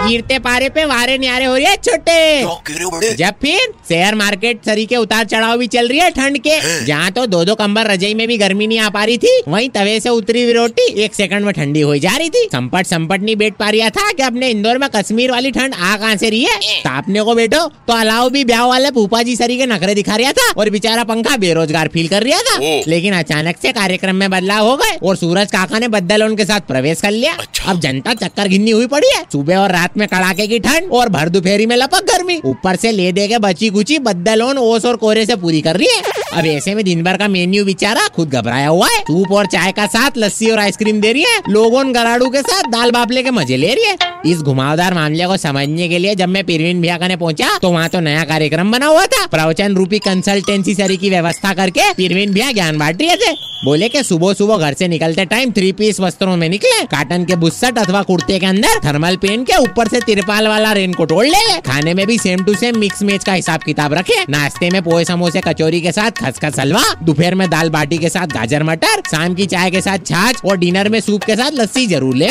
गिरते पारे पे वारे न्यारे हो रही है छोटे। जब फिर शेयर मार्केट सरी के उतार चढ़ाव भी चल रही है ठंड के जहाँ तो दो दो कंबल रजाई में भी गर्मी नहीं आ पा रही थी वहीं तवे से उतरी हुई रोटी एक सेकंड में ठंडी हो जा रही थी। संपट संपट नहीं बैठ पा रहा था कि अपने इंदौर में कश्मीर वाली ठंड आ कहाँ से रही है? तापने को बैठो तो अलाव भी ब्याह वाले फूफा जी सरी के नखरे दिखा रहा था और बेचारा पंखा बेरोजगार फील कर रहा था। लेकिन अचानक से कार्यक्रम में बदलाव हो गए और सूरज काका ने बदल उनके साथ प्रवेश कर लिया। अब जनता चक्कर घिन्नी हुई पड़ी है। सुबह और रात में कड़ाके की ठंड और भर दोपहरी में लपक गर्मी। ऊपर से ले दे के बची कुची बद्दलोन, ओस और कोहरे से पूरी कर रही है। अब ऐसे में दिन भर का मेन्यू बेचारा खुद घबराया हुआ है। सूप और चाय का साथ लस्सी और आइसक्रीम दे रही है। लोगों गराड़ू के साथ दाल बापले के मज़े ले रही है। इस घुमावदार मामले को समझने के लिए जब मैं परवीन भैया खाने पहुँचा तो वहाँ तो नया कार्यक्रम बना हुआ था। प्रवचन रूपी कंसल्टेंसी सरी की व्यवस्था करके परवीन भैया ज्ञान बांट रहे थे। बोले कि सुबह सुबह घर से निकलते टाइम थ्री पीस वस्त्रों में निकले। काटन के बुस्सट अथवा कुर्ते के अंदर थर्मल पेन के ऊपर से तिरपाल वाला रेनकोट ओढ़ ले। खाने में भी same to same mix match का हिसाब किताब रखे। नाश्ते में पोहे समोसे कचौरी के साथ खसखस हलवा दोपहर में दाल बाटी के साथ गाजर मटर शाम की चाय के साथ छाछ और डिनर में सूप के साथ लस्सी ज़रूर ले।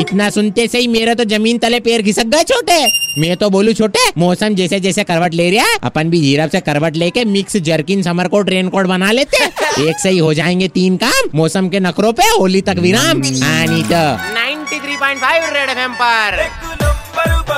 इतना सुनते से ही मेरे तो ज़मीन तले पैर घिसक गए छोटे। मैं तो बोलू छोटे मौसम जैसे जैसे करवट ले रहा है अपन भी जीरब से करवट लेके mix jerkin summer coat raincoat बना लेते। एक सही हो हो जाएँगे तीन काम मौसम के नखरों पे होली तक विराम। आनी नहीं तो 93.5 रेड पॉइंट फाइव रेड बजाते रहो